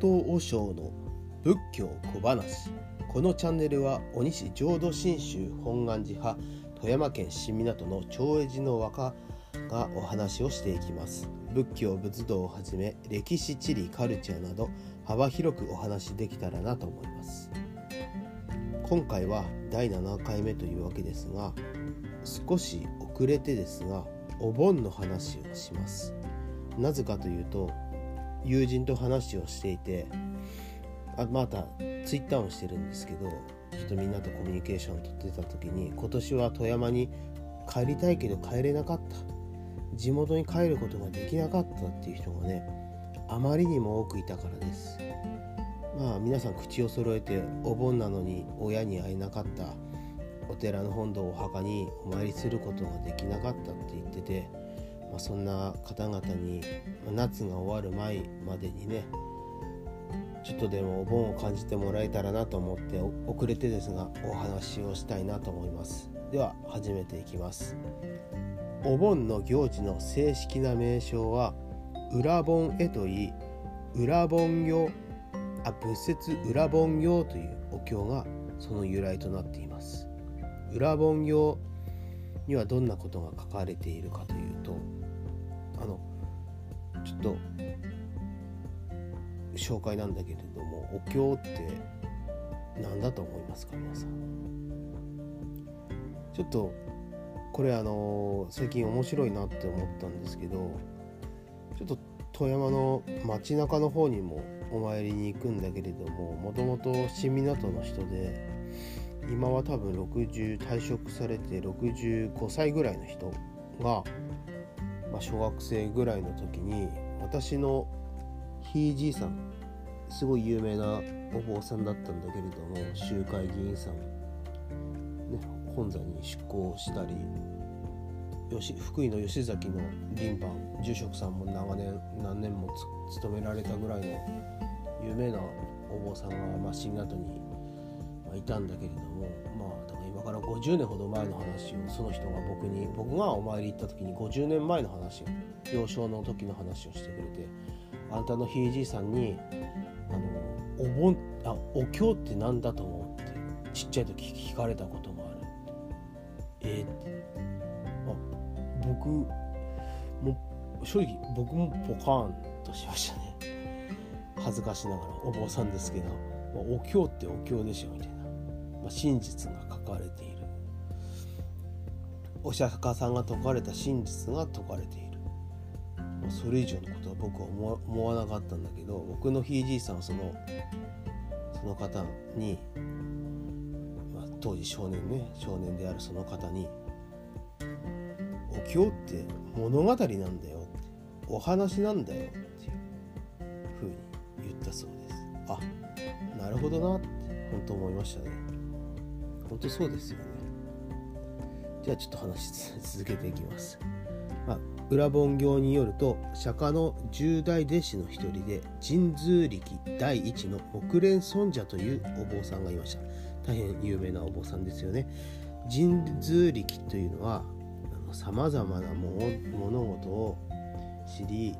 東和尚の仏教小話このチャンネルは鬼師浄土真宗本願寺派富山県新港の長栄寺の和歌がお話をしていきます仏教仏道をはじめ歴史地理カルチャーなど幅広くお話できたらなと思います今回は第7回目というわけですが少し遅れてですがお盆の話をしますなぜかというと友人と話をしていてあまたツイッターもしてるんですけどちょっとみんなとコミュニケーションを取ってた時に今年は富山に帰りたいけど帰れなかった。地元に帰ることができなかったっていう人がねあまりにも多くいたからです。まあ皆さん口を揃えてお盆なのに親に会えなかった。お寺の本堂お墓にお参りすることができなかったって言ってて、まあ、そんな方々に夏が終わる前までにねちょっとでもお盆を感じてもらえたらなと思って遅れてですがお話をしたいなと思います。では始めていきます。お盆の行事の正式な名称は裏盆へといい裏盆行あ仏説裏盆行というお経がその由来となっています。裏盆行にはどんなことが書かれているかというとのちょっと紹介なんだけれどもお経って何だと思いますか皆さん？ちょっとこれあの最近面白いなって思ったんですけどちょっと富山の街中の方にもお参りに行くんだけれどももともと新港の人で今は多分60退職されて65歳ぐらいの人が、まあ、小学生ぐらいの時に私のひいじいさんすごい有名なお坊さんだったんだけれども集会議員さん、ね、本山に出向したり福井の吉崎の林藩住職さんも長年何年も務められたぐらいの有名なお坊さんが、まあ、新潟に、いたんだけれどもまあだから今から50年ほど前の話をその人が僕に僕がお参り行った時に50年前の話を幼少の時の話をしてくれてあんたのひいじいさんにあのお盆あお経って何だと思うってちっちゃい時聞かれたことがあるえー、ってあ僕も正直僕もポカーンとしましたね恥ずかしながらお坊さんですけど、お経ってお経でしょみたいな、まあ、真実が書かれている。お釈迦さんが説かれた真実が説かれている。それ以上のことは僕は思わなかったんだけど僕のひいじいさんはそのその方に、まあ、当時少年ね少年であるその方に「お経って物語なんだよ」「お話なんだよ」っていうふうに言ったそうです。あなるほどなって本当思いましたね。本当そうですよね。じゃあちょっと話続けていきます。まあ裏本行によると釈迦の十大弟子の一人で神通力第一の木蓮尊者というお坊さんがいました。大変有名なお坊さんですよね。神通力というのはさまざまな物事を知り、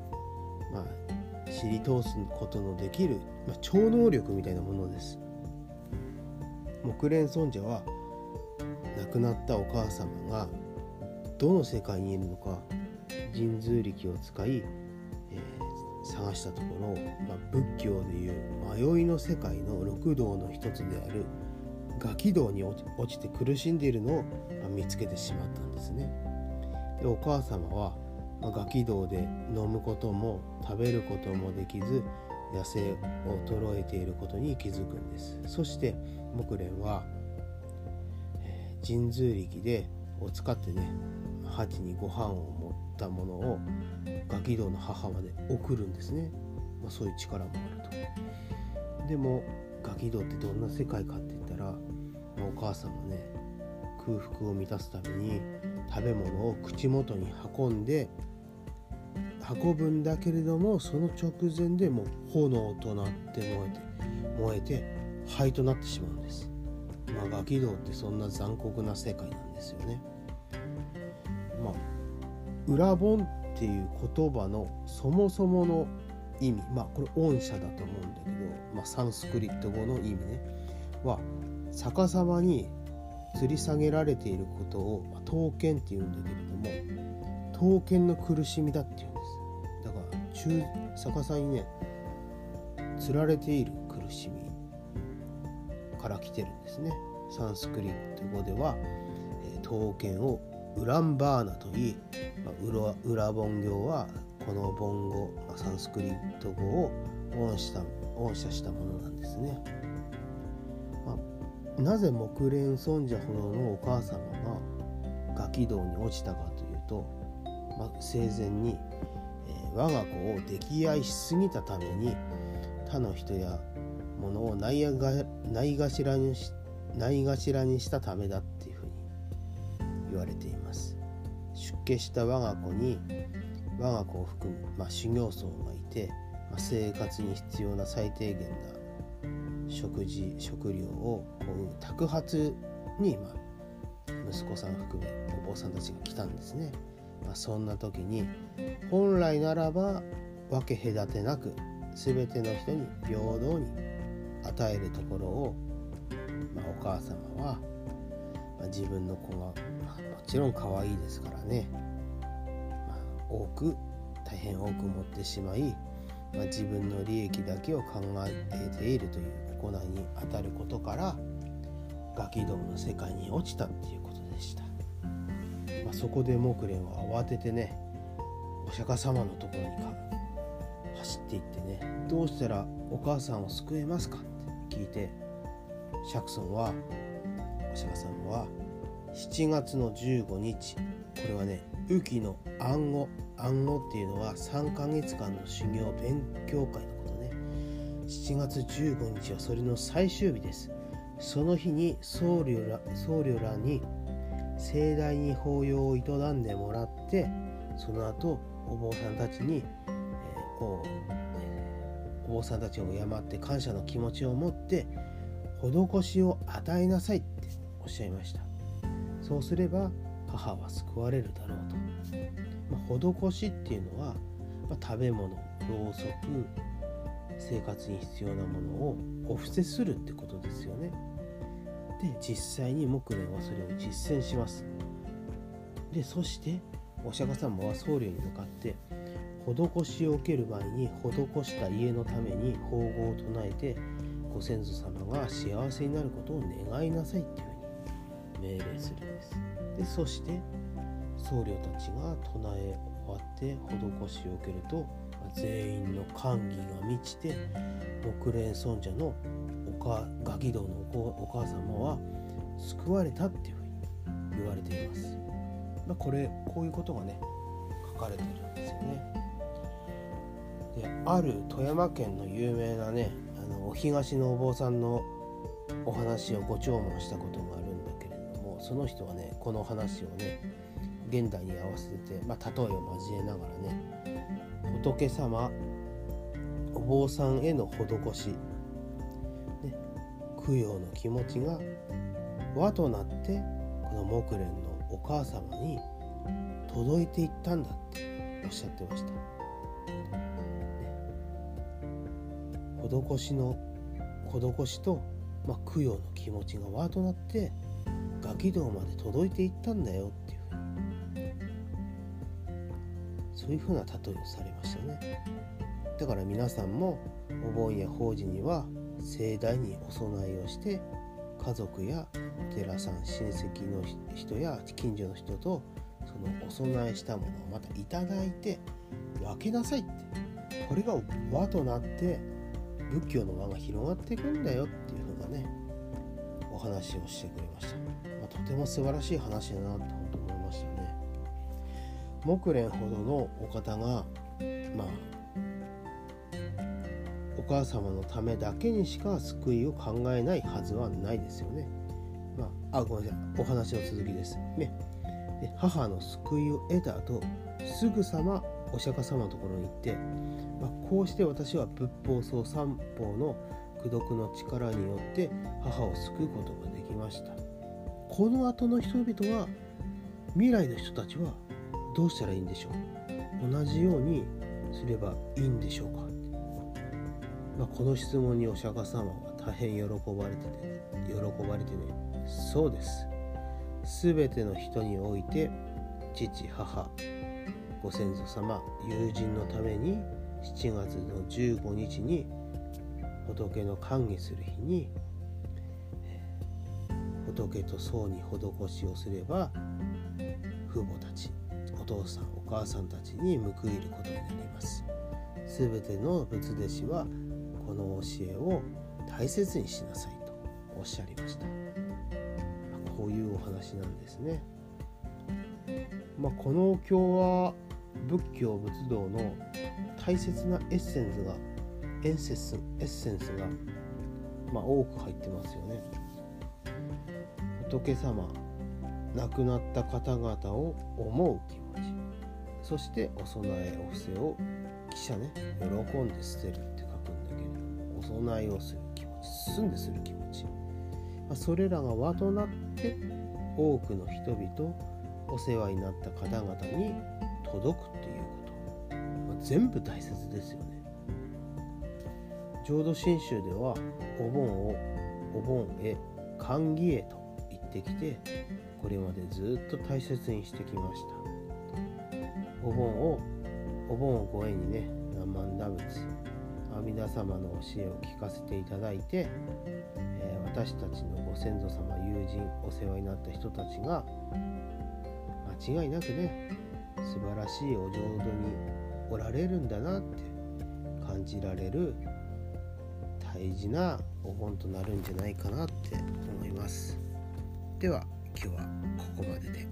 まあ、知り通すことのできる、まあ、超能力みたいなものです。木蓮尊者は亡くなったお母様がどの世界にいるのか神通力を使い、えー、探したところ、まあ、仏教でいう迷いの世界の六道の一つであるガキ道に落ちて苦しんでいるのを、見つけてしまったんですね。でお母様は、まあ、ガキ道で飲むことも食べることもできず野生を衰えていることに気づくんですそして木蓮は、えー、神通力でを使ってね鉢にご飯を持ったものをガキ道の母まで送るんですね、まあ、そういう力もあると。でもガキ道ってどんな世界かって言ったら、まあ、お母さんもね空腹を満たすために食べ物を口元に運んで運ぶんだけれどもその直前でもう炎となって燃えて燃えて灰となってしまうんです。まあガキ道ってそんな残酷な世界なんですよね。まあ裏本っていう言葉のそもそもの意味まあこれ恩赦だと思うんだけど、まあ、サンスクリット語の意味ね。は逆さまに吊り下げられていることを、まあ、刀剣っていうんだけれども刀剣の苦しみだっていうんです。だから中逆さにね吊られている苦しみ。から来てるんですねサンスクリット語では、え、刀剣をウランバーナといい、まあ、裏本行はこの本語、まあ、サンスクリット語を恩した恩赦したものなんですね。まあ、なぜ木蓮尊者ほどのお母様がガキ道に落ちたかというと、まあ、生前に、えー、我が子を溺愛しすぎたために他の人や物をないがないがしらにしないがしらにしたためだっていうふうに言われています。出家した我が子に我が子を含む、まあ、修行僧がいて、まあ、生活に必要な最低限な食事食料をこう托発に、まあ、息子さん含めお坊さんたちが来たんですね。まあ、そんな時に本来ならば分け隔てなく全ての人に平等に与えるところを、まあ、お母様は、まあ、自分の子が、まあ、もちろん可愛いですからね。ま多く大変多く持ってしまい、ま、自分の利益だけを考えているという行いにあたることからガキどもの世界に落ちたっていうことでした、ま、そこで木蓮は慌ててねお釈迦様のところに走っていってねどうしたらお母さんを救えますか？って聞いて釈尊はお釈迦様は7月の15日これはね雨季の暗号暗号っていうのは3ヶ月間の修行勉強会のことね。7月15日はそれの最終日です。その日に僧侶ら僧侶らに盛大に法要を営んでもらってその後お坊さんたちに、えー、お坊さんたちを敬って感謝の気持ちを持って施しを与えなさいっておっしゃいました。そうすれば母は救われるだろうと、まあ、施しっていうのは、まあ、食べ物ろうそく生活に必要なものをお布施するってことですよね。で実際に木蓮はそれを実践します。でそしてお釈迦様は僧侶に向かって施しを受ける前に施した家のために法号を唱えてご先祖様が幸せになることを願いなさいっていうふうに命令するんですでそして僧侶たちが唱え終わって施しを受けると全員の歓喜が満ちて木蓮尊者のおかガキ道のお母様は救われたっていうふうに言われています。まあ、これこういうことがね書かれてるんですよね。である富山県の有名なねあのお東のお坊さんのお話をご聴聞したことがあるんだけれどもその人はねこの話をね現代に合わせて、まあ、例えを交えながらね仏様お坊さんへの施し、ね、供養の気持ちが和となってこの木蓮のお母様に届いていったんだっておっしゃってました。施しの施しと、まあ、供養の気持ちが和となってガキ道まで届いていったんだよっていうそういうふうな例えをされましたね。だから皆さんもお盆や法事には盛大にお供えをして家族やお寺さん親戚の人や近所の人とそのお供えしたものをまたいただいて分けなさいってこれが和となって仏教の輪が広がっていくんだよっていう風なねお話をしてくれました、まあ、とても素晴らしい話だなと本当思いましたね木蓮ほどのお方がまあお母様のためだけにしか救いを考えないはずはないですよね。まあ、あごめんなさいお話の続きです。ね、で母の救いを得た後すぐさまお釈迦様のところに行って、こうして私は仏法僧三法の功徳の力によって母を救うことができました。この後の人々は未来の人たちはどうしたらいいんでしょう？同じようにすればいいんでしょうか？まあ、この質問にお釈迦様は大変喜ばれてね喜ばれてねそうです。全ての人において父母ご先祖様友人のために7月の15日に仏の歓迎する日に仏と僧に施しをすれば父母たちお父さんお母さんたちに報いることになります。全ての仏弟子はこの教えを大切にしなさいとおっしゃりました。こういうお話なんですね。まあ、このお経は仏教仏道の大切なエッセンスがエンセスエッセンスが、まあ、多く入ってますよね。仏様亡くなった方々を思う気持ち。そしてお供えお布施を記者ね喜んで捨てるって書くんだけれどもお供えをする気持ち。進んでする気持ち、ま、それらが輪となって多くの人々お世話になった方々に届く、全部大切ですよね。浄土真宗ではお盆をお盆へ歓迎へと言ってきてこれまでずっと大切にしてきました。お盆をお盆をご縁にね何万打仏阿弥陀様の教えを聞かせていただいて、えー、私たちのご先祖様友人お世話になった人たちが間違いなくね素晴らしいお浄土におられるんだなって感じられる大事なお盆となるんじゃないかなって思いますでは今日はここまでで。